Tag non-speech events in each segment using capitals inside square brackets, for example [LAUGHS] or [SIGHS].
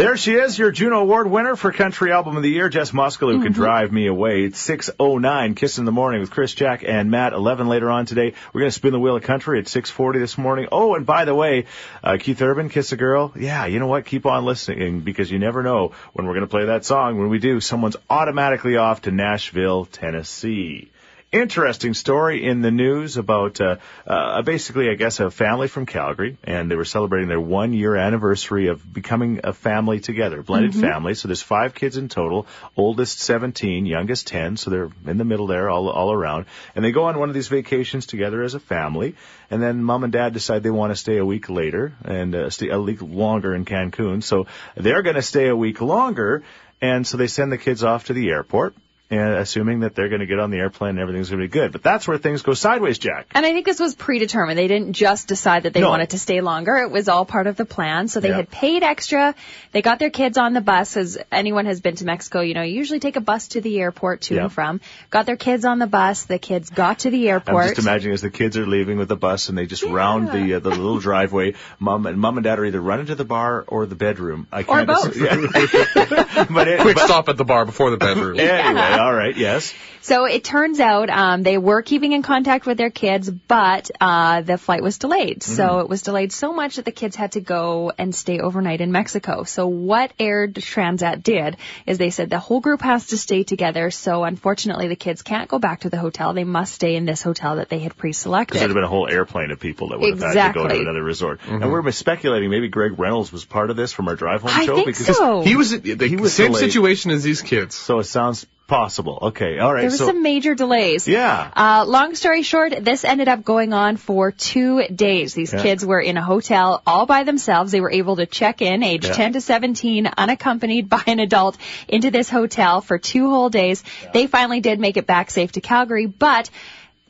There she is, your Juno Award winner for Country Album of the Year, Jess Moskaluke, who can drive me away. It's 6.09, Kiss in the Morning with Chris, Jack, and Matt. 11 later on today. We're going to spin the wheel of country at 6.40 this morning. Oh, and by the way, uh, Keith Urban, Kiss a Girl. Yeah, you know what? Keep on listening because you never know when we're going to play that song. When we do, someone's automatically off to Nashville, Tennessee interesting story in the news about uh, uh, basically, I guess, a family from Calgary, and they were celebrating their one year anniversary of becoming a family together, blended family. So there's five kids in total, oldest 17, youngest 10, so they're in the middle there, all all around, and they go on one of these vacations together as a family. And then mom and dad decide they want to stay a week later and uh, stay a week longer in Cancun. So they're going to stay a week longer. And so they send the kids off to the airport and assuming that they're going to get on the airplane and everything's going to be good. But that's where things go sideways, Jack. And I think this was predetermined. They didn't just decide that they No. wanted to stay longer. It was all part of the plan. So they Yeah. had paid extra. They got their kids on the bus. As anyone has been to Mexico, you know, you usually take a bus to the airport to Yeah. and from. Got their kids on the bus. The kids got to the airport. I'm airport. just imagining as the kids are leaving with the bus and they just round the uh, the little driveway. Mom and mom and dad are either running to the bar or the bedroom. I can't or both. Yeah. [LAUGHS] but it, Quick but stop at the bar before the bedroom. anyway, [LAUGHS] all right, yes. So it turns out um, they were keeping in contact with their kids, but uh, the flight was delayed. Mm-hmm. So it was delayed so much that the kids had to go and stay overnight in Mexico. So what Air Transat did is they said the whole group has to stay together. So unfortunately, the kids can't go back to the hotel. They must stay in this hotel that they had Because pre-selected. there'd have been a whole airplane of people that would have had to go to another resort. And we're speculating maybe Greg Reynolds was part of this from our drive home I show think because so. He was the He was same delayed. situation as these kids. so it sounds possible. Okay, all right. There was so some major delays. yeah. Uh, long story short, this ended up going on for two days. These Yeah. kids were in a hotel all by themselves. They were able to check in, age Yeah. 10 to 17, unaccompanied [LAUGHS] by an adult, into this hotel for two whole days. They finally did make it back safe to Calgary, but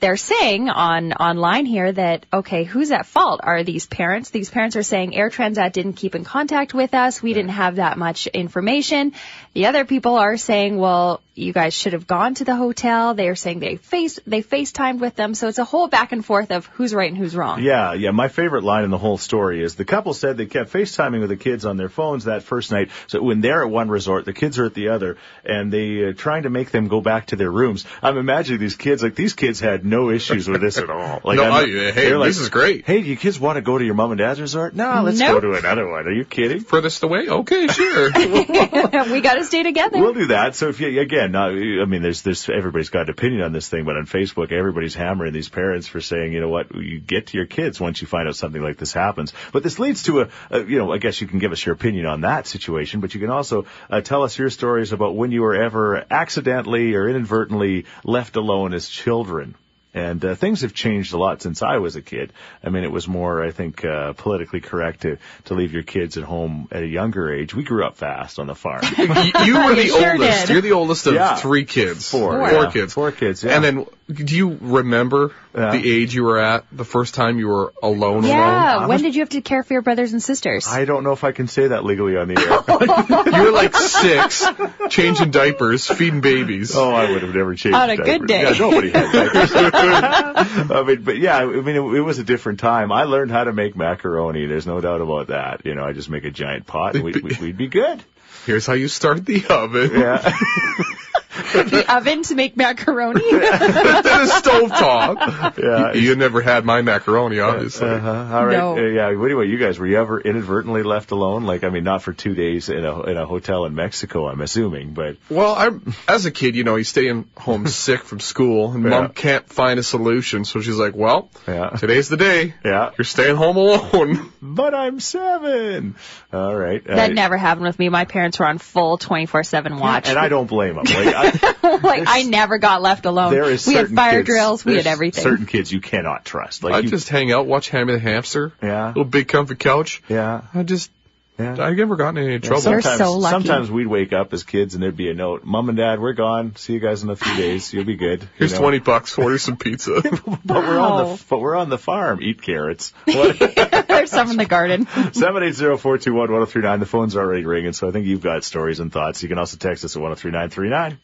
they're saying on online here that okay, who's at fault? Are these parents? These parents are saying Air Transat didn't keep in contact with us. We didn't have that much information. The other people are saying, well, you guys should have gone to the hotel. They are saying they face they FaceTimed with them. So it's a whole back and forth of who's right and who's wrong. Yeah, yeah. My favorite line in the whole story is the couple said they kept FaceTiming with the kids on their phones that first night. So when they're at one resort, the kids are at the other, and they uh, trying to make them go back to their rooms. I'm imagining these kids like these kids had no issues with this at all. [LAUGHS] Like, No, I'm- hey, they're like, this is great. Hey, do you kids want to go to your mom and dad's resort? No, let's Nope. go to another one. Are you kidding? Furthest away? Okay, sure. [LAUGHS] [LAUGHS] we got to stay together. We'll do that. So if you again, uh, I mean, there's there's everybody's got an opinion on this thing, but on Facebook, everybody's hammering these parents for saying, you know what, you get to your kids once you find out something like this happens. But this leads to a, a you know, I guess you can give us your opinion on that situation, but you can also uh, tell us your stories about when you were ever accidentally or inadvertently left alone as children. And uh, things have changed a lot since I was a kid. I mean, it was more, I think, uh, politically correct to to leave your kids at home at a younger age. We grew up fast on the farm. [LAUGHS] you, you were the You sure oldest. did. You're the oldest of Yeah. three kids. Four, Four yeah. kids. Four kids, yeah. And then, do you remember Yeah. the age you were at the first time you were alone? yeah. alone? When did you have to care for your brothers and sisters? I don't know if I can say that legally on the air. [LAUGHS] You were like six, changing diapers, feeding babies. oh, I would have never changed. On a good day. Yeah, nobody had diapers. [LAUGHS] I mean, but yeah, I mean, it, it was a different time. I learned how to make macaroni. There's no doubt about that. You know, I just make a giant pot and we, we, we'd be good. Here's how you start the oven. Yeah. [LAUGHS] the oven to make macaroni. then a stovetop. Yeah. You, you never had my macaroni, obviously. Uh-huh. All right. No. Uh, yeah. Anyway, you guys, were you ever inadvertently left alone? Like, I mean, not for two days in a in a hotel in Mexico, I'm assuming, but Well, I, as a kid, you know, you stay in home [LAUGHS] sick from school, and Yeah. mom can't find a solution, so she's like, "Well, Yeah. today's the day. Yeah. You're staying home alone." but I'm seven. All right. that Uh, never happened with me. My parents were on full 24/7 watch. and I don't blame them. Like, I, [LAUGHS] like I never got left alone. there is we had fire kids- drills. We had everything. Certain kids you cannot trust. Like I just hang out, watch Hammy the Hamster. Yeah. Little big comfy couch. yeah, I just, yeah. I never gotten in any trouble. You're Sometimes, so lucky. sometimes we'd wake up as kids and there'd be a note, "Mom and Dad, we're gone. See you guys in a few days. You'll be good." You Here's know? twenty bucks. Order some pizza. [LAUGHS] But we're on the but we're on the farm. Eat carrots. [LAUGHS] There's some in the garden. [LAUGHS] 780-421-1039. The phone's already ringing, so I think you've got stories and thoughts. You can also text us at 103939.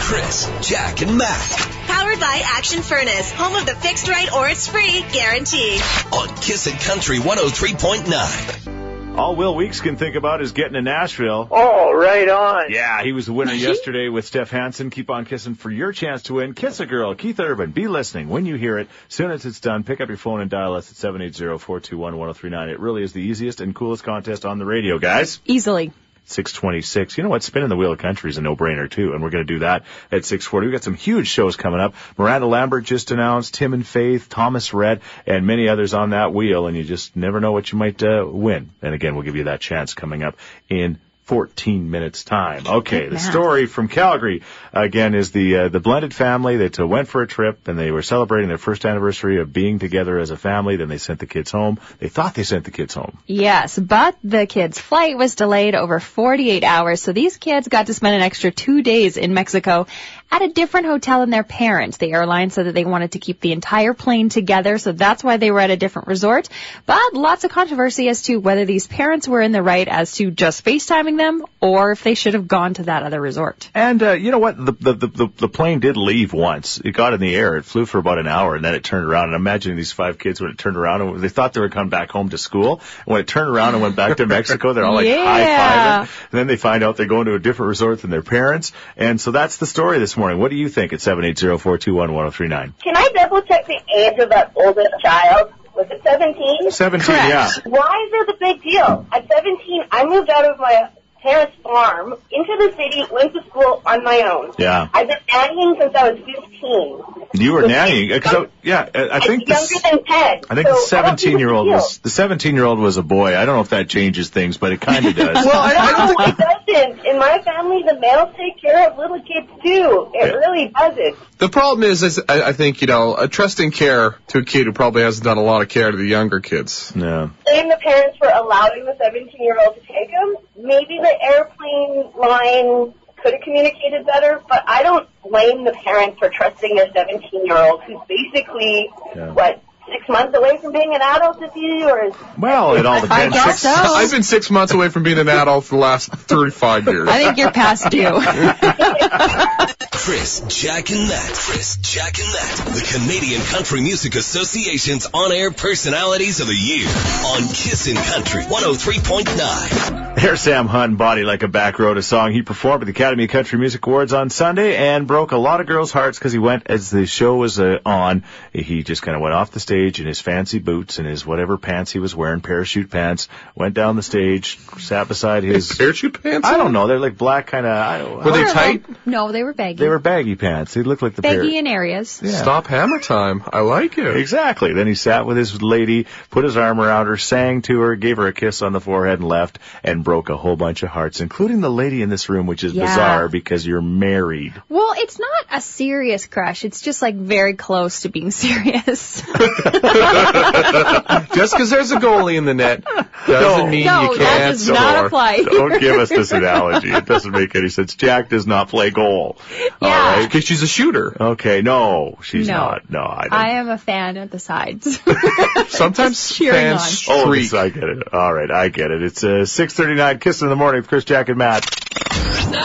Chris, Jack, and Matt Powered by Action Furnace, home of the fixed right or it's free guarantee. on Kissin' Country 103.9. All Will Weeks can think about is getting to Nashville. Oh, right on. Yeah, he was the winner yesterday with Steph Hansen. Keep on kissing for your chance to win. Kiss a girl. Keith Urban. Be listening when you hear it. Soon as it's done, pick up your phone and dial us at 780-421-1039. It really is the easiest and coolest contest on the radio, guys. Easily. 626. You know what? Spinning the Wheel of Country is a no-brainer too, and we're going to do that at 640. We've got some huge shows coming up. Miranda Lambert just announced, Tim and Faith, Thomas Rhett, and many others on that wheel, and you just never know what you might uh, win. And again, we'll give you that chance coming up in 14 minutes time. Okay, the story from Calgary again is the uh, the blended family that uh, went for a trip and they were celebrating their first anniversary of being together as a family. Then they sent the kids home. They thought they sent the kids home. Yes, but the kids' flight was delayed over 48 hours, so these kids got to spend an extra two days in Mexico at a different hotel than their parents. The airline said that they wanted to keep the entire plane together, so that's why they were at a different resort. But lots of controversy as to whether these parents were in the right as to just FaceTiming them or if they should have gone to that other resort. And uh, you know what? The, the the the plane did leave once. It got in the air. It flew for about an hour, and then it turned around. And imagine these five kids when it turned around, and they thought they were coming back home to school. And when it turned around and went back to [LAUGHS] Mexico, they're all like Yeah. high fiving. And then they find out they're going to a different resort than their parents. And so that's the story this morning. What do you think? At seven eight zero four two one one zero three nine. Can I double check the age of that oldest child? Was it 17? Seventeen. Correct. Yeah. Why is it a big deal? At 17, I moved out of my parents' farm into the city, went to school on my own. Yeah. I've been nannying since I was 15. You were nannying. So yeah, I I think I'm this. younger than 10. I think so the I don't see 17 year old was the 17 year old was a boy. I don't know if that changes things, but it kind of [LAUGHS] does. Well, I, I deal. don't No, it doesn't. In my family, the males take care of little kids too. It Yeah. really doesn't. the problem is, is I, I think you know, a trusting care to a kid who probably hasn't done a lot of care to the younger kids. yeah. blame the parents for allowing the 17 year old to take him. Maybe the airplane line could have communicated better, but I don't blame the parents for trusting their 17 year old who's basically, Yeah. what, six months away from being an adult with you, or is Well, it all I depends. guess so. I've been six months away from being an adult for the last 35 years. I think you're past due. [LAUGHS] Chris, Jack, and Matt. Chris, Jack, and Matt. The Canadian Country Music Association's on-air personalities of the year on Kissin' Country 103.9. There's Sam Hunt, Body Like a Back Road, a song he performed at the Academy of Country Music Awards on Sunday and broke a lot of girls' hearts because he went, as the show was uh, on, he just kind of went off the stage in his fancy boots and his whatever pants he was wearing, parachute pants, went down the stage, sat beside his, [LAUGHS] Parachute pants? I don't know, they're like black kind of, I don't Were they Or a tight? little- No, they were baggy. They were baggy pants. They looked like the baggy par- in areas. Yeah. Stop hammer time. I like it. Exactly. Then he sat with his lady, put his arm around her, sang to her, gave her a kiss on the forehead and left, and broke a whole bunch of hearts, including the lady in this room, which is Yeah. bizarre because you're married. Well, it's not a serious crush. It's just like very close to being [LAUGHS] serious. [LAUGHS] [LAUGHS] Just because there's a goalie in the net doesn't No. mean no, you can't does not score. apply. Don't give us this analogy. It doesn't make any sense. Jack does not play goal. All Yeah. right. Because she's a shooter. Okay. No, she's No. not. No, I don't. I am a fan at the sides. [LAUGHS] Sometimes Just fans on. Oh, streak. this, I get it. All right, I get it. It's uh, 6:39. Kiss in the morning with Chris, Jack, and Matt. The Wheel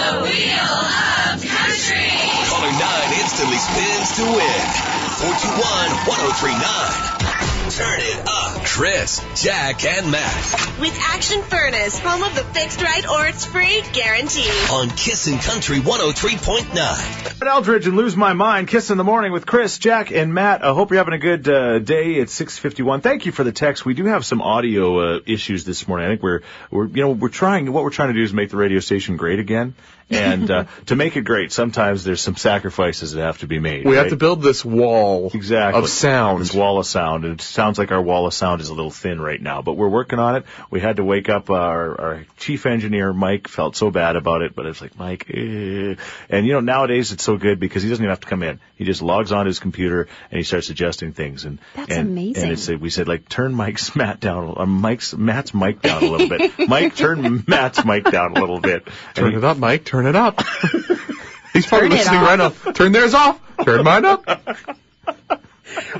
of Country. Caller 9 instantly spins to win. 421-1039. Turn it up. Chris, Jack, and Matt With Action Furnace, home of the fixed right or it's free guarantee. on Kissin' Country 103.9. Eldredge and lose my mind. Kiss in the morning with Chris, Jack, and Matt. I hope you're having a good uh, day. It's 6:51. Thank you for the text. We do have some audio uh, issues this morning. I think we're we're you know we're trying. What we're trying to do is make the radio station great again. And uh, [LAUGHS] to make it great, sometimes there's some sacrifices that have to be made. We have to build this wall Exactly. of sound. This wall of sound. And it sounds like our wall of sound is a little thin right now, but we're working on it. We had to wake up our, our chief engineer, Mike, felt so bad about it, but it's like, Mike, eh. and you know, nowadays it's so good because he doesn't even have to come in. He just logs on his computer and he starts adjusting things. And That's and, amazing. And it's, we said like, turn Mike's Matt down, uh, Mike's, Matt's mic down a little bit. Mike, turn [LAUGHS] Matt's mic down a little bit. And Turn he- it up, Mike. Turn it up. [LAUGHS] He's probably Turn listening right now. Turn theirs off. Turn mine up. [LAUGHS]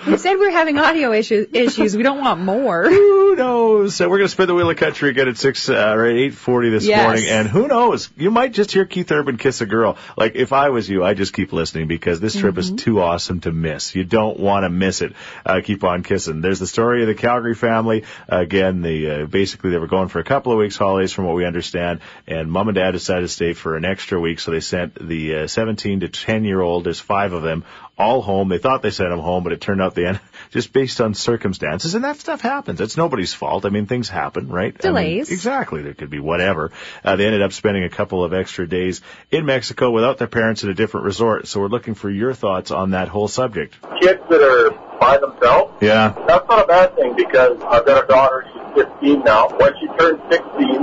We said we're having audio issues. Issues. We don't want more. Who knows? So we're going to spin the wheel of country again at six, uh, or eight forty this Yes. morning, and who knows? You might just hear Keith Urban kiss a girl. Like if I was you, I just keep listening because this trip is too awesome to miss. You don't want to miss it. Uh, keep on kissing. There's the story of the Calgary family. again, the uh, basically they were going for a couple of weeks holidays, from what we understand, and mom and dad decided to stay for an extra week, so they sent the uh, 17 to 10 year old. There's five of them all home. They thought they sent them home, but it turned out they end [LAUGHS] just based on circumstances, and that stuff happens. It's nobody's fault. I mean, things happen, right? I mean, Delays. exactly. There could be whatever. Uh, they ended up spending a couple of extra days in Mexico without their parents at a different resort. So we're looking for your thoughts on that whole subject. kids that are by themselves, Yeah. that's not a bad thing because I've got a daughter, she's 15 now. When she turns 16,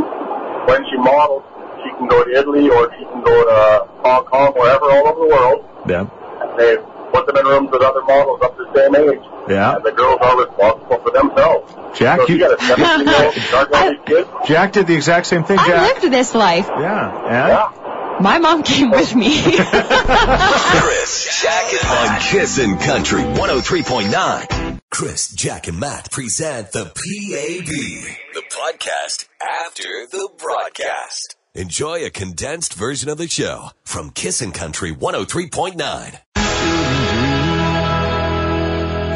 when she models, she can go to Italy or she can go to Hong Kong, wherever all over the world. Yeah. And they put them in rooms with other models up to the same age. Yeah. And the girls are responsible for themselves. Jack, so you you, got a [LAUGHS] 17 year old charge all these kids, Jack did the exact same thing, I Jack. lived this life. Yeah. And? yeah. My mom came with me. [LAUGHS] Chris, Jack, and on Kissin' Country 103.9. Chris, Jack, and Matt present the PAB, the podcast after the broadcast. Enjoy a condensed version of the show from Kissin' Country 103.9.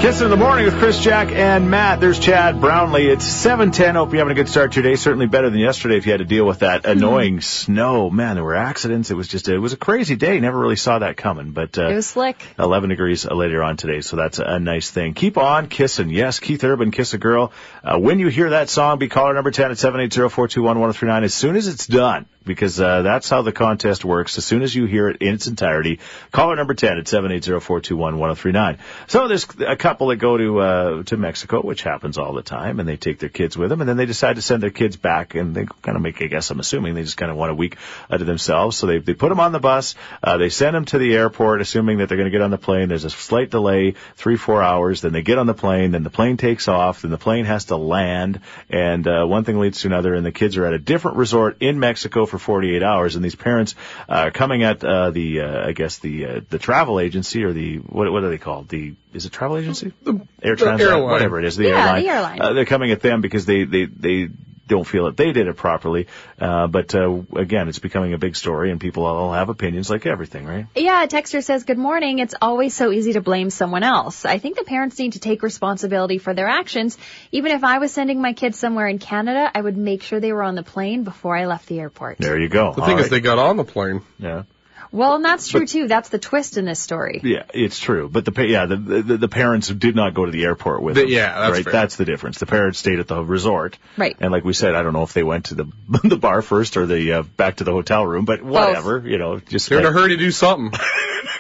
Kiss in the morning with Chris, Jack, and Matt. There's Chad Brownlee. It's 710. Hope you're having a good start to your day. Certainly better than yesterday if you had to deal with that annoying snow. Man, there were accidents. It was just, a, it was a crazy day. Never really saw that coming, but, uh, it was slick. 11 degrees later on today, so that's a, a nice thing. Keep on kissing. Yes, Keith Urban, Kiss a Girl. Uh, when you hear that song, be caller number 10 at 780-421-1039 as soon as it's done, because uh, that's how the contest works. As soon as you hear it in its entirety, caller number 10 at 780-421-1039. So there's a couple that go to uh, to Mexico, which happens all the time, and they take their kids with them, and then they decide to send their kids back, and they kind of make, I guess I'm assuming, they just kind of want a week uh, to themselves. So they, they put them on the bus, uh, they send them to the airport, assuming that they're going to get on the plane. There's a slight delay, three, four hours. Then they get on the plane, then the plane takes off, then the plane has to land, and uh, one thing leads to another, and the kids are at a different resort in Mexico for 48 hours, and these parents uh, are coming at uh, the, uh, I guess the uh, the travel agency or the what what are they called? The is it travel agency? The, Air the Transat, airline. whatever it is, the Yeah, airline. the airline. Uh, they're coming at them because they they they don't feel that they did it properly. Uh, but uh, again, it's becoming a big story, and people all have opinions like everything, right? Yeah, a texter says, Good morning. It's always so easy to blame someone else. I think the parents need to take responsibility for their actions. Even if I was sending my kids somewhere in Canada, I would make sure they were on the plane before I left the airport. There you go. The All thing is, they got on the plane. yeah. Well, and that's true too. That's the twist in this story. Yeah, it's true. But the pa- yeah, the, the the parents did not go to the airport with The- them. yeah, that's right. fair. That's the difference. The parents stayed at the resort. Right. And like we said, I don't know if they went to the [LAUGHS] the bar first or the uh, back to the hotel room, but whatever. You know, just. They're in a hurry to do something.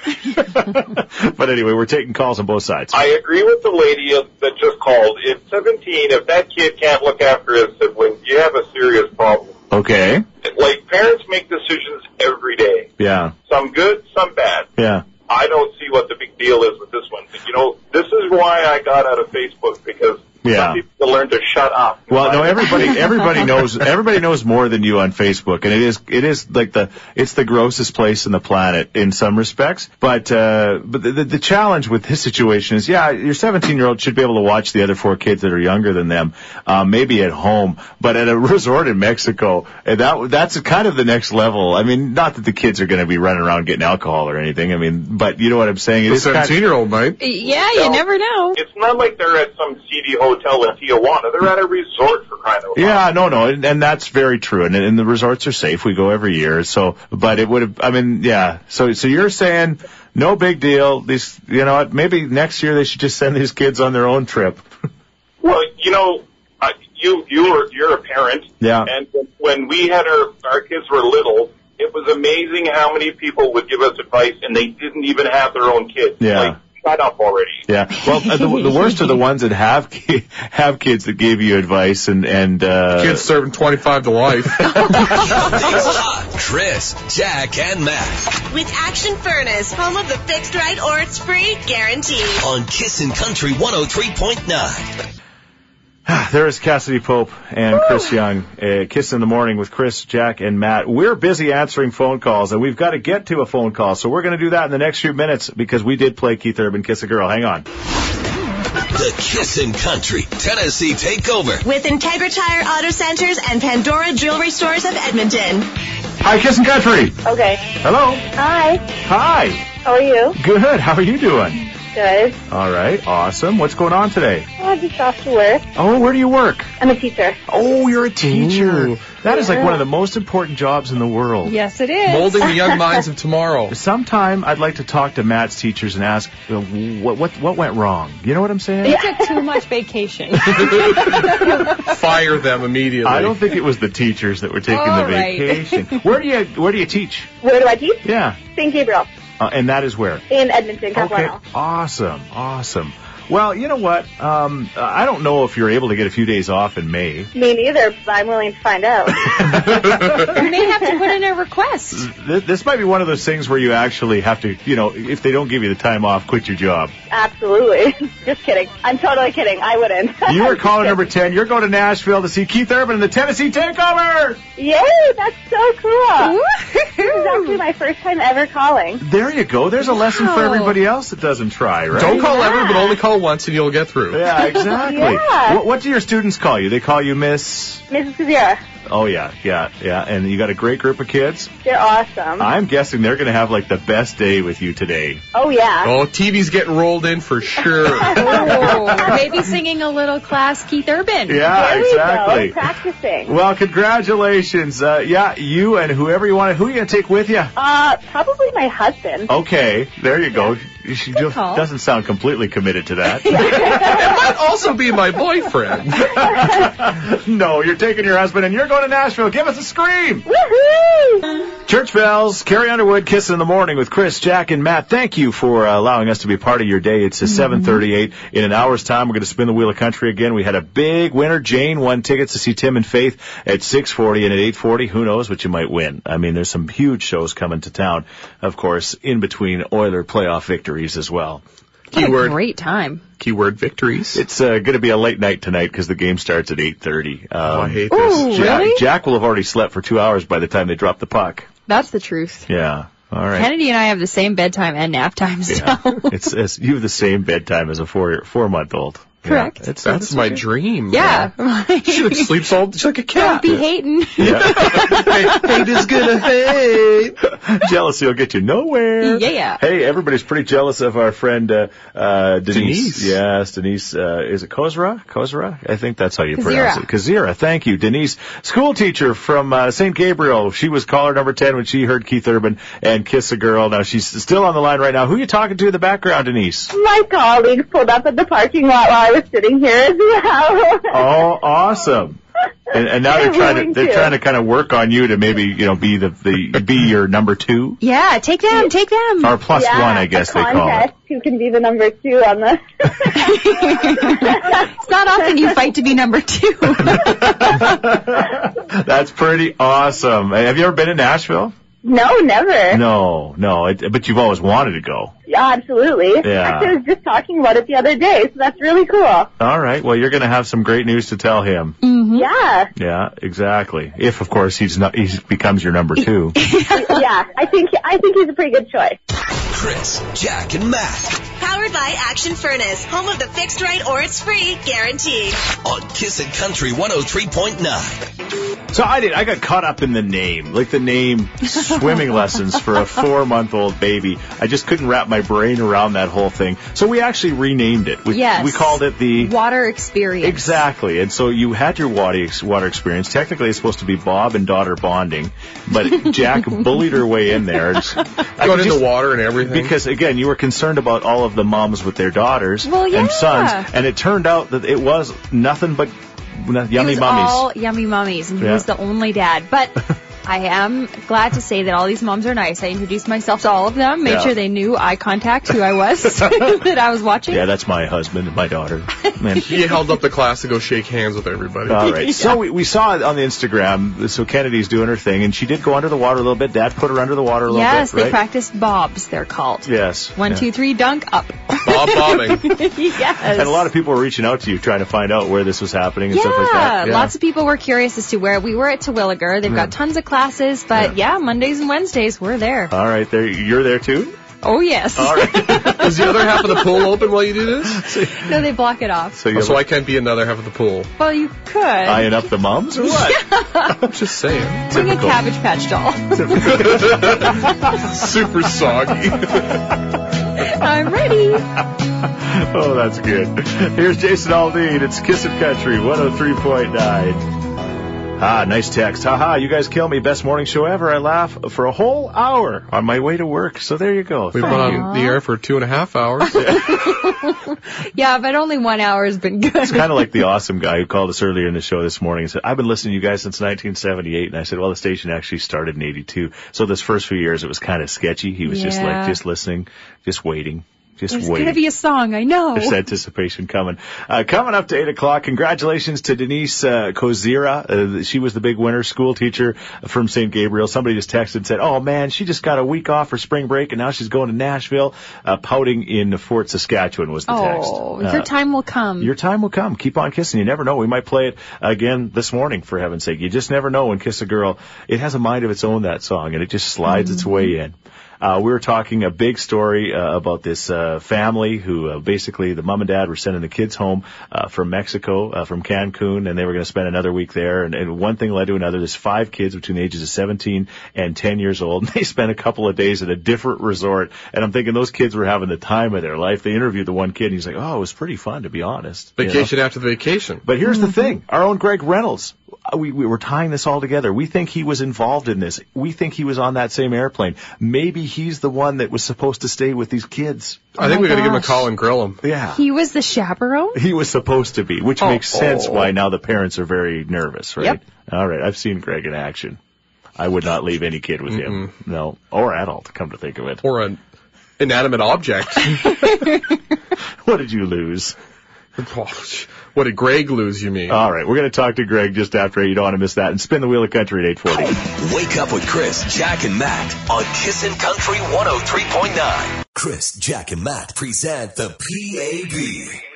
[LAUGHS] but anyway, we're taking calls on both sides. I agree with the lady that just called. If 17, if that kid can't look after his siblings, you have a serious problem. okay. Like, parents make decisions every day. Yeah. Some good, some bad. Yeah. I don't see what the big deal is with this one. You know, this is why I got out of Facebook because Yeah. some people learn to shut up. Well, no, everybody, [LAUGHS] everybody knows, everybody knows more than you on Facebook, and it is, it is like the, it's the grossest place in the planet in some respects. But, uh, but the, the, the challenge with this situation is, yeah, your 17 year old should be able to watch the other four kids that are younger than them, um, maybe at home, but at a [LAUGHS] resort in Mexico, and that, that's kind of the next level. I mean, not that the kids are going to be running around getting alcohol or anything. I mean, but you know what I'm saying? It The is kind 17 year old might. Yeah, you No. never know. It's not like they're at some seedy hotel in Tijuana. They're at a resort for crying out loud. Yeah, no, no, and, and that's very true. And, and the resorts are safe. We go every year. So, but it would have. I mean, yeah. So, so you're saying no big deal. These, you know, what? Maybe next year they should just send these kids on their own trip. [LAUGHS] Well, you know, uh, you you were you're a parent. Yeah. And when we had our our kids were little, it was amazing how many people would give us advice, and they didn't even have their own kids. Yeah. Like, shut up already. Yeah. Well, uh, the, the worst are the ones that have ki- have kids that gave you advice and and uh, Kids serving 25 to life. [LAUGHS] Chris, Jack, and Matt With Action Furnace, home of the fixed right or it's free guarantee. on Kissin' Country 103.9. [SIGHS] There is Cassadee Pope and Chris Young. Uh, Kiss in the morning with Chris, Jack, and Matt. We're busy answering phone calls, and we've got to get to a phone call. So we're going to do that in the next few minutes because we did play Keith Urban, Kiss a Girl. Hang on. The Kissin' Country Tennessee Takeover. With Integra Tire Auto Centers and Pandora Jewelry Stores of Edmonton. Hi, Kissin' Country. Okay. Hello. Hi. Hi. How are you? Good. How are you doing? Good. All right. Awesome. What's going on today? Oh, just off to work. Oh, where do you work? I'm a teacher. Oh, you're a teacher. Ooh. That is like one of the most important jobs in the world. Yes, it is. Molding the young minds of tomorrow. [LAUGHS] Sometime I'd like to talk to Matt's teachers and ask uh, what what what went wrong. You know what I'm saying? You took too much vacation. [LAUGHS] Fire them immediately. I don't think it was the teachers that were taking All the right. vacation. Where do you where do you teach? Where do I teach? Yeah, St. Gabriel uh, and that is where. in Edmonton, Okay, Capilano. awesome, awesome. Well, you know what? Um, I don't know if you're able to get a few days off in May. Me neither, but I'm willing to find out. [LAUGHS] you may have to put in a request. Th- This might be one of those things where you actually have to, you know, if they don't give you the time off, quit your job. Absolutely. [LAUGHS] Just kidding. I'm totally kidding. I wouldn't. [LAUGHS] You were calling number 10. You're going to Nashville to see Keith Urban in the Tennessee Takeover. Yay! That's so cool. This is actually my first time ever calling. There you go. There's a lesson for everybody else that doesn't try, right? Don't call Yeah. ever, but only call once and you'll get through. Yeah, exactly. [LAUGHS] Yeah. What, what do your students call you? They call you Miss. Mrs. Kazira, Oh yeah, yeah, yeah. And you got a great group of kids. they're awesome. I'm guessing they're going to have like the best day with you today. oh yeah. Oh, TV's getting rolled in for sure. [LAUGHS] Oh, maybe singing a little class Keith Urban. Yeah, there we exactly. go. Practicing. Well, congratulations. Uh, yeah, you and whoever you want. Who are you going to take with you? Uh, probably my husband. Okay, there you go. She just call. doesn't sound completely committed to that. [LAUGHS] it might also be my boyfriend. [LAUGHS] no, you're taking your husband and you're going to Nashville. Give us a scream. Woohoo! Church bells, Carrie Underwood, Kiss in the Morning with Chris, Jack, and Matt. Thank you for uh, allowing us to be part of your day. It's a 738. In an hour's time, we're going to spin the wheel of country again. We had a big winner. Jane won tickets to see Tim and Faith at 640 and at 840. Who knows what you might win? I mean, there's some huge shows coming to town, of course, in between Oiler playoff victories as well. What a Keyword. great time. Keyword victories. It's uh, going to be a late night tonight because the game starts at 8:30. Um, oh, I hate Ooh. this. Jack, Really? Jack will have already slept for two hours by the time they drop the puck. That's the truth. Yeah. All right. Kennedy and I have the same bedtime and nap times Yeah. now. it's, it's you have the same bedtime as a four four month old. Correct. Yeah, it's, That's my dream. yeah. [LAUGHS] She like sleeps all. She's like a cat. Don't be hating. Yeah. [LAUGHS] hate is gonna hate. Jealousy will get you nowhere. Yeah. Hey, everybody's pretty jealous of our friend uh, uh, Denise. Denise. Yes, Denise. Uh, is it Kozra? Kozra? I think that's how you pronounce it. Kazira. Thank you, Denise. School teacher from uh, St. Gabriel. She was caller number ten when she heard Keith Urban and Kiss a Girl. Now she's still on the line right now. Who are you talking to in the background, Denise? My colleagues pulled up at the parking lot while I was sitting here as well. [LAUGHS] Oh, awesome. And, and now they're They're trying to they're trying to kind of work on you to maybe you know be the, the be your number two Yeah, take them, take them. or plus yeah, one I guess a they call contest. it. Who can be the number two on the? [LAUGHS] [LAUGHS] it's not often you fight to be number two. That's pretty awesome. Have you ever been in Nashville? no, never. No, no. It, but you've always wanted to go. Yeah, absolutely. Yeah. Actually, I was just talking about it the other day, so that's really cool. All right. Well, you're going to have some great news to tell him. Mm-hmm. Yeah, Yeah, exactly. If of course he's not he becomes your number two. [LAUGHS] yeah. I think I think he's a pretty good choice. Chris, Jack, and Matt Powered by Action Furnace, home of the fixed right or it's free guarantee. on Kissin' Country 103.9. So I did. I got caught up in the name, like the name [LAUGHS] swimming lessons for a four month old baby. I just couldn't wrap my brain around that whole thing. So we actually renamed it. We, Yes. we called it the Water experience. Exactly. And so you had your water, ex- water experience. Technically, it's supposed to be Bob and daughter bonding, but [LAUGHS] Jack bullied her way in there. I Going could in just- the water and everything. Because again, you were concerned about all of the moms with their daughters Well, and sons, and it turned out that it was nothing but yummy mummies. all yummy mummies, and he Yeah. was the only dad. But [LAUGHS] I am glad to say that all these moms are nice. I introduced myself to all of them, made Yeah. sure they knew eye contact who I was, [LAUGHS] that I was watching. Yeah, that's my husband and my daughter. [LAUGHS] Man. He held up the class to go shake hands with everybody. All [LAUGHS] right. So we, we saw it on the Instagram. So Kennedy's doing her thing, and she did go under the water a little bit. Dad put her under the water a little yes, bit, Yes, they right? practiced bobs, they're called. Yes. One, Yeah. two, three, dunk, up. Bob bobbing. yes. And a lot of people were reaching out to you trying to find out where this was happening and yeah, stuff like that. Yeah, lots of people were curious as to where we were at Terwillegar. They've got tons of classes, but yeah. Mondays and Wednesdays we're there. All right, there you're there too. oh yes. All right. [LAUGHS] Is the other half of the pool open while you do this? no, they block it off. So Oh, so I can't be another half of the pool. Well, you could eyeing up the mums or what? [LAUGHS] I'm just saying. bring a. Cabbage Patch doll. [LAUGHS] Super soggy. I'm ready. oh, that's good. Here's Jason Aldean. It's Kissin' Country 103.9. Ah, nice text. Haha, you guys kill me. Best morning show ever. I laugh for a whole hour on my way to work. So there you go. We've been you. on the air for two and a half hours. [LAUGHS] [LAUGHS] Yeah, but only one hour has been good. It's kind of like the awesome guy who called us earlier in the show this morning and said, I've been listening to you guys since 1978. And I said, well, the station actually started in 82. So this first few years, it was kind of sketchy. He was just like, just listening, just waiting, just There's waiting. gonna be a song, I know. There's anticipation coming. Uh, coming up to 8 o'clock, congratulations to Denise uh, Kozira. Uh, she was the big winner, school teacher from St. Gabriel. Somebody just texted and said, oh man, she just got a week off for spring break and now she's going to Nashville, uh, pouting in Fort Saskatchewan was the text. Oh, Uh, your time will come. your time will come. Keep on kissing. You never know. We might play it again this morning, for heaven's sake. You just never know when Kiss a Girl, it has a mind of its own, that song, and it just slides its way in. Uh, we were talking a big story uh, about this uh, family who uh, basically the mom and dad were sending the kids home uh, from Mexico, uh, from Cancun, and they were going to spend another week there. And, and one thing led to another. There's five kids between the ages of 17 and 10 years old, [LAUGHS] and they spent a couple of days at a different resort. And I'm thinking those kids were having the time of their life. They interviewed the one kid, and he's like, "Oh, it was pretty fun, to be honest." You know? Vacation after the vacation. But here's the thing. Our own Greg Reynolds, we, we were tying this all together. We think he was involved in this. We think he was on that same airplane. Maybe he's the one that was supposed to stay with these kids. I think my we got to give him a oh call and grill him. Yeah. he was the chaperone? He was supposed to be, which Oh. makes sense Oh. why now the parents are very nervous, right? Yep. All right. I've seen Greg in action. I would not leave any kid with him. No. Or adult, come to think of it. Or an inanimate object. [LAUGHS] [LAUGHS] What did you lose? [LAUGHS] what did Greg lose, you mean? All right. We're going to talk to Greg just after. You don't want to miss that. And spin the wheel of country at 840. Wake up with Chris, Jack, and Matt on Kissin' Country 103.9. Chris, Jack, and Matt present the PAB,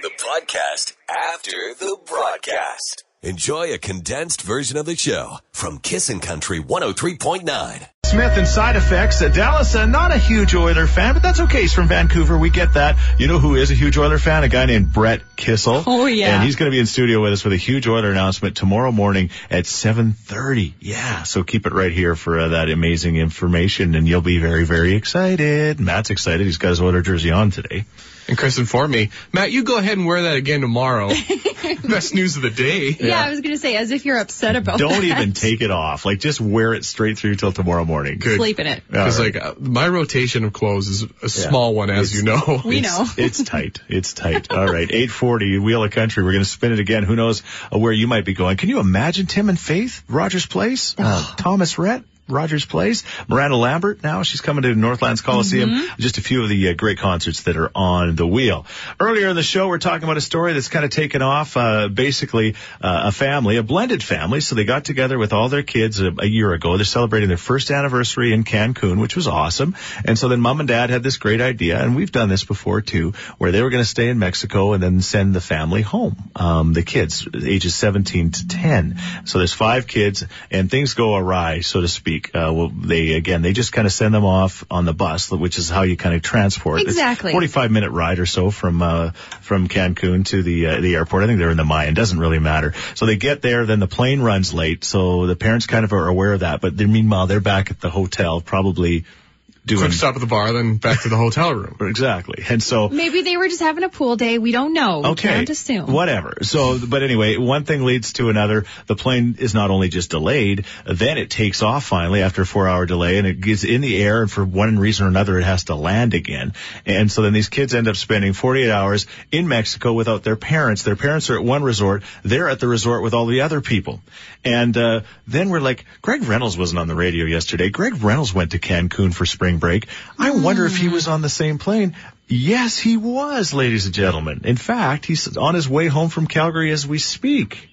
the podcast after the broadcast. Enjoy a condensed version of the show from Kissin' Country 103.9. Smith and side effects. Uh, Dallas, uh, not a huge Oiler fan, but that's okay. He's from Vancouver. We get that. You know who is a huge Oiler fan? A guy named Brett Kissel. Oh, yeah. And he's going to be in studio with us with a huge Oiler announcement tomorrow morning at 7:30. Yeah. So keep it right here for uh, that amazing information, and you'll be very, very excited. Matt's excited. He's got his Oiler jersey on today. And Chris informed me, Matt, you go ahead and wear that again tomorrow. [LAUGHS] Best news of the day. Yeah, I was gonna say, as if you're upset about it. Don't that. even take it off. Like just wear it straight through till tomorrow morning. Good. Sleep in it. Because All right. like uh, my rotation of clothes is a small one, as you know. We it's, know. [LAUGHS] it's tight. It's tight. [LAUGHS] All right. 840 Wheel of Country. We're going to spin it again. Who knows uh, where you might be going. Can you imagine Tim and Faith? Rogers Place? Uh, Thomas Rhett? Rogers Place. Miranda Lambert now. She's coming to Northlands Coliseum. Just a few of the uh, great concerts that are on the wheel. Earlier in the show, we're talking about a story that's kind of taken off. Uh, basically, uh, a family, a blended family. So they got together with all their kids a, a year ago. They're celebrating their first anniversary in Cancun, which was awesome. And so then mom and dad had this great idea, and we've done this before too, where they were going to stay in Mexico and then send the family home. Um, the kids, ages 17 to 10. So there's five kids, and things go awry, so to speak. Uh, well, they again, they just kind of send them off on the bus, which is how you kind of transport. Exactly. 45 minute ride or so from uh, from Cancun to the uh, the airport. I think they're in the Mayan. Doesn't really matter. So they get there, then the plane runs late. So the parents kind of are aware of that. But then meanwhile, they're back at the hotel, probably doing Quick stop at the bar, then back to the hotel room. [LAUGHS] exactly. And so Maybe they were just having a pool day. We don't know. We Okay. can't assume. Whatever. So, but anyway, one thing leads to another. The plane is not only just delayed, then it takes off finally after a four hour delay and it gets in the air and for one reason or another it has to land again. And so then these kids end up spending 48 hours in Mexico without their parents. Their parents are at one resort. They're at the resort with all the other people. And, uh, then we're like, Greg Reynolds wasn't on the radio yesterday. Greg Reynolds went to Cancun for spring break. I wonder if he was on the same plane. Yes, he was, ladies and gentlemen. In fact, he's on his way home from Calgary as we speak.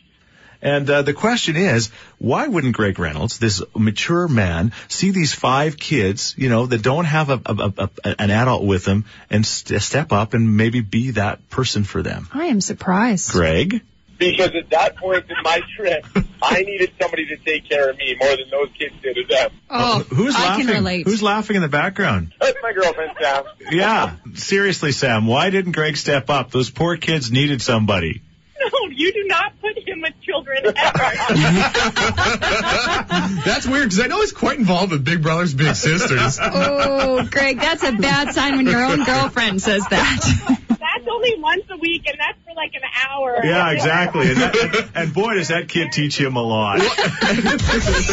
And uh, the question is, why wouldn't Greg Reynolds, this mature man, see these five kids, you know, that don't have a, a, a, a an adult with them, and st- step up and maybe be that person for them? I am surprised. Greg, Because at that point in my trip, I needed somebody to take care of me more than those kids did of them. Oh, who's I laughing? can relate. Who's laughing in the background? That's my girlfriend, Sam. Yeah, seriously, Sam, why didn't Greg step up? Those poor kids needed somebody. No, you do not put him with children ever. [LAUGHS] That's weird because I know he's quite involved with Big Brothers Big Sisters. Oh, Greg, that's a bad sign when your own girlfriend says that. [LAUGHS] that's only once a week, and that's for like an hour. Yeah, exactly. And, that, [LAUGHS] and boy, does that kid teach him a lot. These [LAUGHS]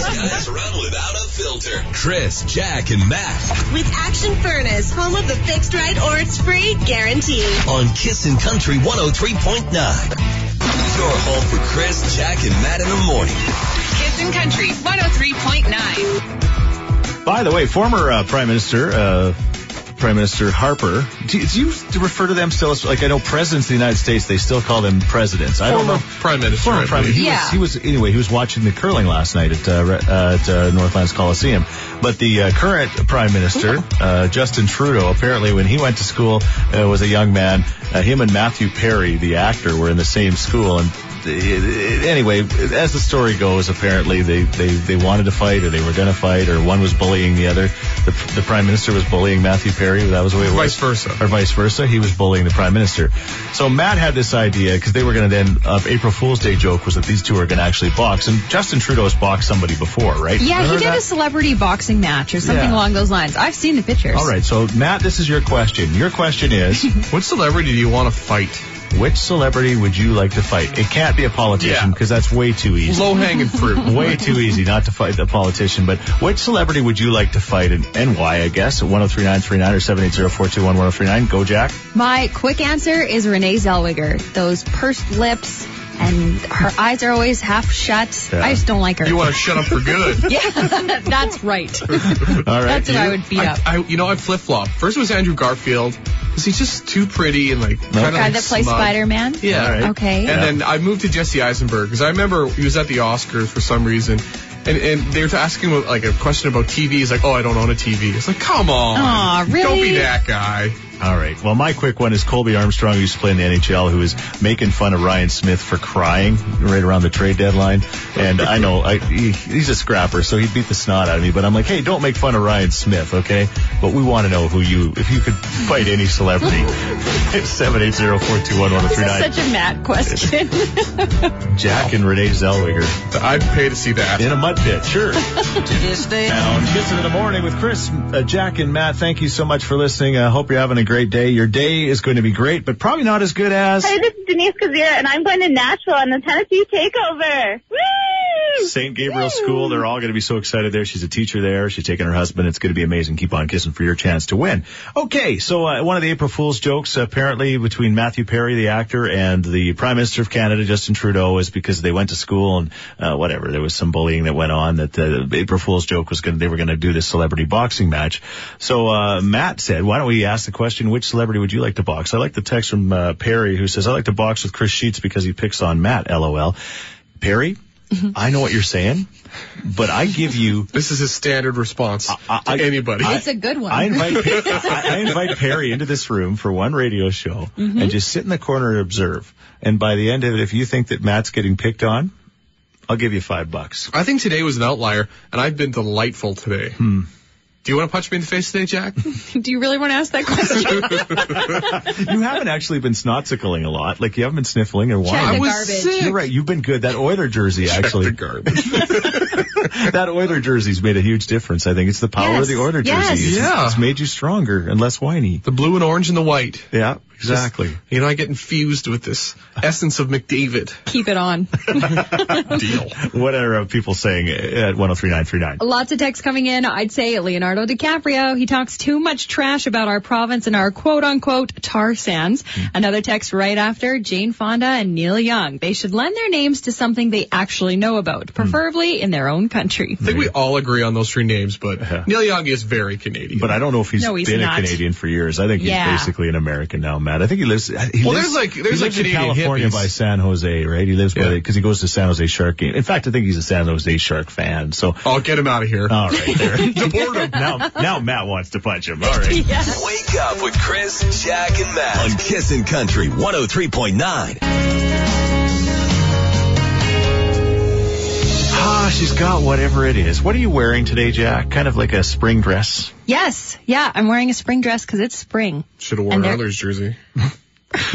guys run without a filter. Chris, Jack, and Matt With Action Furnace, home of the fixed right or it's free guarantee. on Kissin' Country 103.9. Your home for Chris, Jack, and Matt in the morning. Kissin' Country 103.9. By the way, former uh, Prime Minister, uh, Prime Minister Harper, do, do you refer to them still as, like, I know presidents of the United States, they still call them presidents. I don't Former know. Prime Minister. Former Prime believe. he Yeah. was, he was, anyway, he was watching the curling last night at, uh, uh, at uh, Northlands Coliseum. But the uh, current Prime Minister, uh, Justin Trudeau, apparently when he went to school, uh, was a young man, uh, him and Matthew Perry, the actor, were in the same school. And anyway, as the story goes, apparently they, they, they wanted to fight or they were going to fight or one was bullying the other. The, the Prime Minister was bullying Matthew Perry. That was the way it was. Vice versa. Or vice versa. He was bullying the Prime Minister. So Matt had this idea because they were going to then, uh, April Fool's Day joke was that these two are going to actually box. And Justin Trudeau has boxed somebody before, right? Yeah, he did that? a celebrity boxing match or something Yeah. along those lines. I've seen the pictures. All right, so Matt, this is your question. Your question is, [LAUGHS] What celebrity do you want to fight? Which celebrity would you like to fight? It can't be a politician Yeah. because that's way too easy. Low hanging fruit. [LAUGHS] Way too easy not to fight a politician, but which celebrity would you like to fight and, and why, I guess? At 103939 or 780-421-1039. Go, Jack. My quick answer is Renee Zellweger. Those pursed lips and her eyes are always half shut. Yeah. I just don't like her. You want to shut up for good. [LAUGHS] yeah, [LAUGHS] that's right. All right. That's what I you? would beat up. I, I, you know, I flip flop. First it was Andrew Garfield because he's just too pretty and like kind of Guy like that plays. Spider-Man. Yeah. All right. Okay. And then I moved to Jesse Eisenberg because I remember he was at the Oscars for some reason. And, and they were asking him like a question about TV. He's like, "Oh, I don't own a TV." It's like, "Come on, Aw, don't be that guy." All right. Well, my quick one is Colby Armstrong, who used to play in the NHL, who was making fun of Ryan Smyth for crying right around the trade deadline. And I know I, he, he's a scrapper, so he beat the snot out of me. But I'm like, hey, don't make fun of Ryan Smyth, okay? But we want to know who you, if you could fight any celebrity. [LAUGHS] Seven eight zero four two one one This is nine. such a mad question. [LAUGHS] Jack and Renee Zellweger I'd pay to see that. in a mud pit, sure. [LAUGHS] Down, kissing in the morning with Chris, uh, Jack, and Matt. Thank you so much for listening. I hope you're having a great day. Your day is going to be great, but probably not as good as. Hi, this is Denise Kazir, and I'm going to Nashville on the Tennessee Takeover. Woo! St. Gabriel School. They're all going to be so excited there. She's a teacher there. She's taking her husband. It's going to be amazing. Keep on kissing for your chance to win. Okay, so uh, one of the April Fool's jokes apparently between Matthew Perry, the actor, and the Prime Minister of Canada, Justin Trudeau, is because they went to school and uh, whatever. There was some bullying that went on. That the April Fool's joke was going. They were going to do this celebrity boxing match. So uh, Matt said, "Why don't we ask the question? Which celebrity would you like to box?" I like the text from uh, Perry who says, "I like to box with Chris Sheets because he picks on Matt." LOL. Perry, I know what you're saying, but I give you [LAUGHS] This is his standard response I- to I- anybody. it's a good one. I invite [LAUGHS] I, I invite Perry into this room for one radio show and just sit in the corner and observe. And by the end of it, if you think that Matt's getting picked on, I'll give you five bucks. I think today was an outlier, and I've been delightful today. Hmm. Do you want to punch me in the face today, Jack? [LAUGHS] Do you really want to ask that question? [LAUGHS] You haven't actually been snotsickling a lot. Like you haven't been sniffling or Check whining. the was garbage. sick. You're right. You've been good. That Oiler jersey Check actually. the garbage. [LAUGHS] that Oiler jersey's made a huge difference. I think it's the power Yes. of the Oiler Yes. jersey. It's, Yeah. it's made you stronger and less whiny. The blue and orange and the white. Yeah, exactly. You know, I get infused with this essence of McDavid. [LAUGHS] Keep it on. [LAUGHS] Deal. what are uh, people saying at 103939? Lots of texts coming in. I'd say Leonardo DiCaprio. He talks too much trash about our province and our quote unquote tar sands. Another text right after Jane Fonda and Neil Young. They should lend their names to something they actually know about, preferably in their own country. I think we all agree on those three names, but Yeah. Neil Young is very Canadian. But I don't know if he's, No, he's been not. a Canadian for years. I think he's basically an American now, Matt. I think he lives. He Well, lives, there's like- there's he like in California hippies. by San Jose, right? He lives by Yeah. because he goes to San Jose Shark game. In fact, I think he's a San Jose Shark fan. So I'll get him out of here. all right, there. [LAUGHS] Deport him. now, now Matt wants to punch him. All right. Wake up with Chris, Jack, and Matt on Kissin' Country 103.9. Ah, she's got whatever it is. What are you wearing today, Jack? Kind of like a spring dress. Yes. Yeah. I'm wearing a spring dress because it's spring. Should have worn And Oilers jersey. [LAUGHS]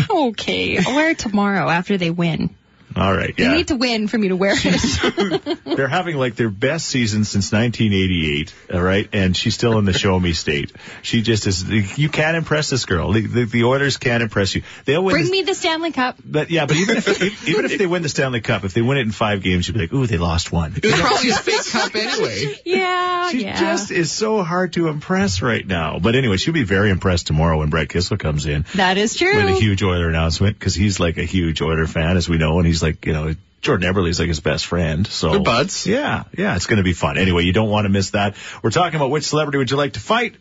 Okay. I'll wear it tomorrow after they win. All right, You yeah. need to win for me to wear it. [LAUGHS] [LAUGHS] They're having like their best season since 1988, all right? And she's still in the show me state. She just is, you can't impress this girl. The, the, the Oilers can't impress you. They'll win Bring this- me the Stanley Cup. But yeah, but even [LAUGHS] if even if they win the Stanley Cup, if they win it in five games, you'd be like, ooh, they lost one. It was probably a fake cup anyway. Yeah. She yeah. just is so hard to impress right now. But anyway, she'll be very impressed tomorrow when Brett Kissel comes in that is true. with a huge Oiler announcement because he's like a huge Oiler fan, as we know, and he's like, you know, Jordan Eberle's like his best friend. So They're buds. Yeah, yeah, it's going to be fun. Anyway, you don't want to miss that. We're talking about which celebrity would you like to fight?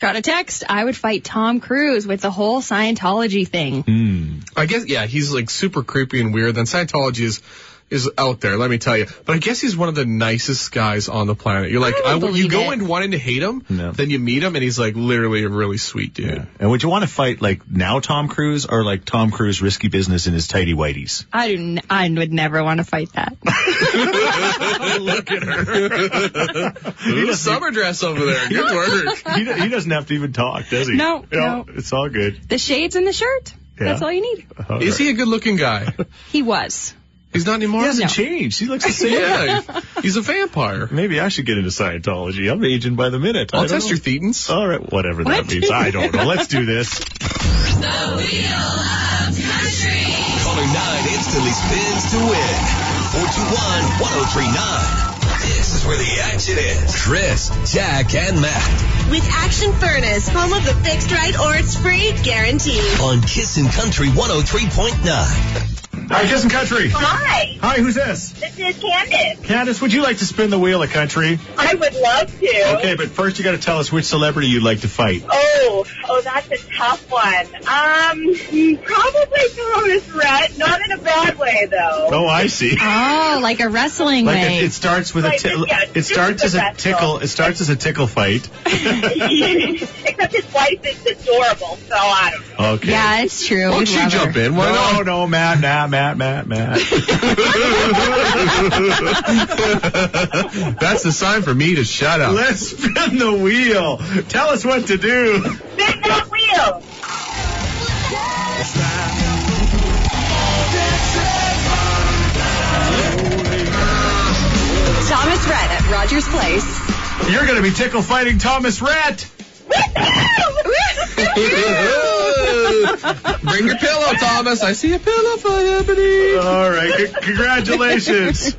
Got a text. I would fight Tom Cruise with the whole Scientology thing. Hmm. I guess, yeah, he's like super creepy and weird. Then Scientology is is out there, let me tell you. But I guess he's one of the nicest guys on the planet. You're like, I I, you go it. in wanting to hate him, No. then you meet him, and he's like literally a really sweet dude. And would you want to fight like now Tom Cruise or like Tom Cruise risky business in his tidy whities? I do. N- I would never want to fight that. [LAUGHS] Look at her. Ooh, summer dress over there. Good work. he, he doesn't have to even talk, does he? No, You know, no. It's all good. the shades and the shirt. That's all you need. All Is right. he a good looking guy? He was. He's not anymore? He hasn't No. changed. He looks the same. Yeah, [LAUGHS] he's a vampire. Maybe I should get into Scientology. I'm aging by the minute. I I'll don't test know. your thetans. All right, whatever that What? means. I don't know. Let's do this. [LAUGHS] The Wheel of Country. Caller 9 instantly spins to win. 421-1039. This is where the action is. Chris, Jack, and Matt With Action Furnace, home of the fixed right or it's free guarantee. on Kissin' Country 103.9. Hi, Kissin' Country. Hi, Hi, who's this? this is Candace. Candace, would you like to spin the wheel of country? I would love to. Okay, but first you got to tell us which celebrity you'd like to fight. Oh, oh, that's a tough one. Um, probably Thomas Rhett. Not in a bad way, though. Oh, I see. Oh, like a wrestling Like way. it, it starts with a Like, ti- yeah, it starts as a best tickle. It starts as a tickle fight. [LAUGHS] Except his wife is adorable, so I don't know. Okay. yeah, it's true. Why don't you jump her. in? Why no, not? no, Matt, Matt, Matt, Matt, Matt. [LAUGHS] That's the sign for me to shut up. Let's spin the wheel. Tell us what to do. Spin that wheel. Thomas Rhett at Rogers Place. You're going to be tickle fighting Thomas Rhett. Bring your pillow, Thomas. I see a pillow for Ebony. All right. C- congratulations.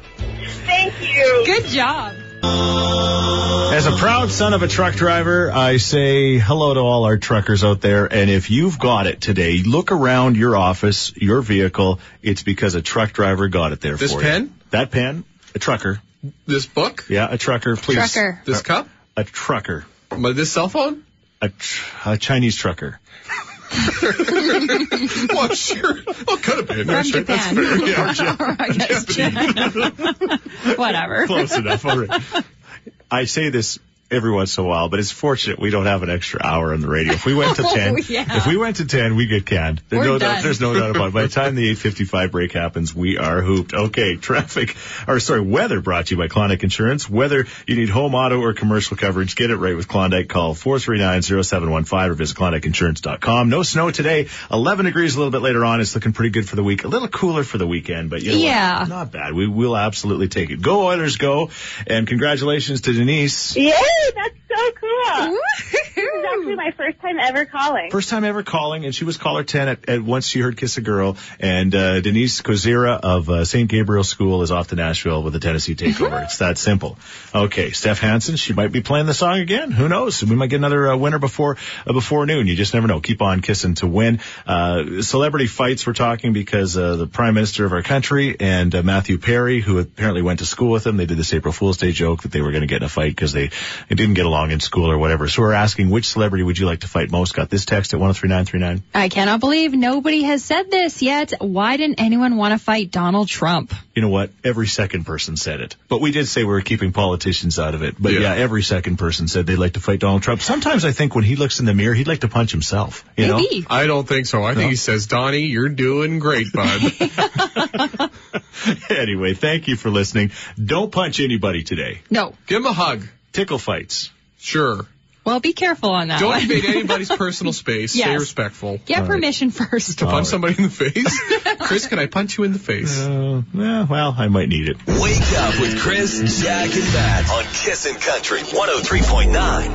Thank you. Good job. As a proud son of a truck driver, I say hello to all our truckers out there. And if you've got it today, look around your office, your vehicle. It's because a truck driver got it there This for pen? you. That pen? A trucker. This book? Yeah, a trucker, please. Trucker. This cup? A trucker. My, this cell phone? A, tr- a Chinese trucker. [LAUGHS] well, sure. Well, could have been. From Sure, Japan. That's fair. Yeah. [LAUGHS] I guess [LAUGHS] Whatever. Close enough. All right. I say this every once in a while, but it's fortunate we don't have an extra hour on the radio. If we went to [LAUGHS] Oh, 10, yeah. if we went to 10, we get canned. There's no doubt, there's no doubt about it. By the time the 855 break happens, we are hooped. Okay, [LAUGHS] traffic, or sorry, weather brought to you by Klondike Insurance. Whether you need home, auto, or commercial coverage, get it right with Klondike. Call 439-0715 or visit KlondikeInsurance.com. No snow today. 11 degrees a little bit later on. It's looking pretty good for the week. A little cooler for the weekend, but you know what? Yeah. Not bad. We will absolutely take it. Go Oilers, go. And congratulations to Denise. Yay, that's so cool. This is actually my first time ever calling. First time ever calling, and she was caller 10 at, at once she heard Kiss a Girl. And uh, Denise Kozira of uh, St. Gabriel School is off to Nashville with the Tennessee Takeover. it's that simple. Okay, Steph Hansen, she might be playing the song again. Who knows? We might get another uh, winner before uh, before noon. You just never know. Keep on kissing to win. Uh, celebrity fights we're talking because uh, the Prime Minister of our country and uh, Matthew Perry, who apparently went to school with him, they did this April Fool's Day joke that they were going to get in a fight because they, they didn't get along in school or whatever. So we're asking which celebrity would you like to fight most? Got this text at 103939. I cannot believe nobody has said this yet. Why didn't anyone want to fight Donald Trump? You know what? Every second person said it. But we did say we were keeping politicians out of it. But yeah, Yeah. every second person said they'd like to fight Donald Trump. Sometimes I think when he looks in the mirror, he'd like to punch himself. You know? Maybe. I don't think so. I think he says, Donnie, you're doing great, bud. [LAUGHS] [LAUGHS] anyway, thank you for listening. Don't punch anybody today. No. Give him a hug. Tickle fights. Sure. Well, be careful on that Don't one. invade anybody's [LAUGHS] personal space. Stay respectful. Get permission first. To punch somebody in the face? [LAUGHS] Chris, can I punch you in the face? Uh, yeah, well, I might need it. Wake up with Chris, Jack, and Matt on Kissin' Country 103.9.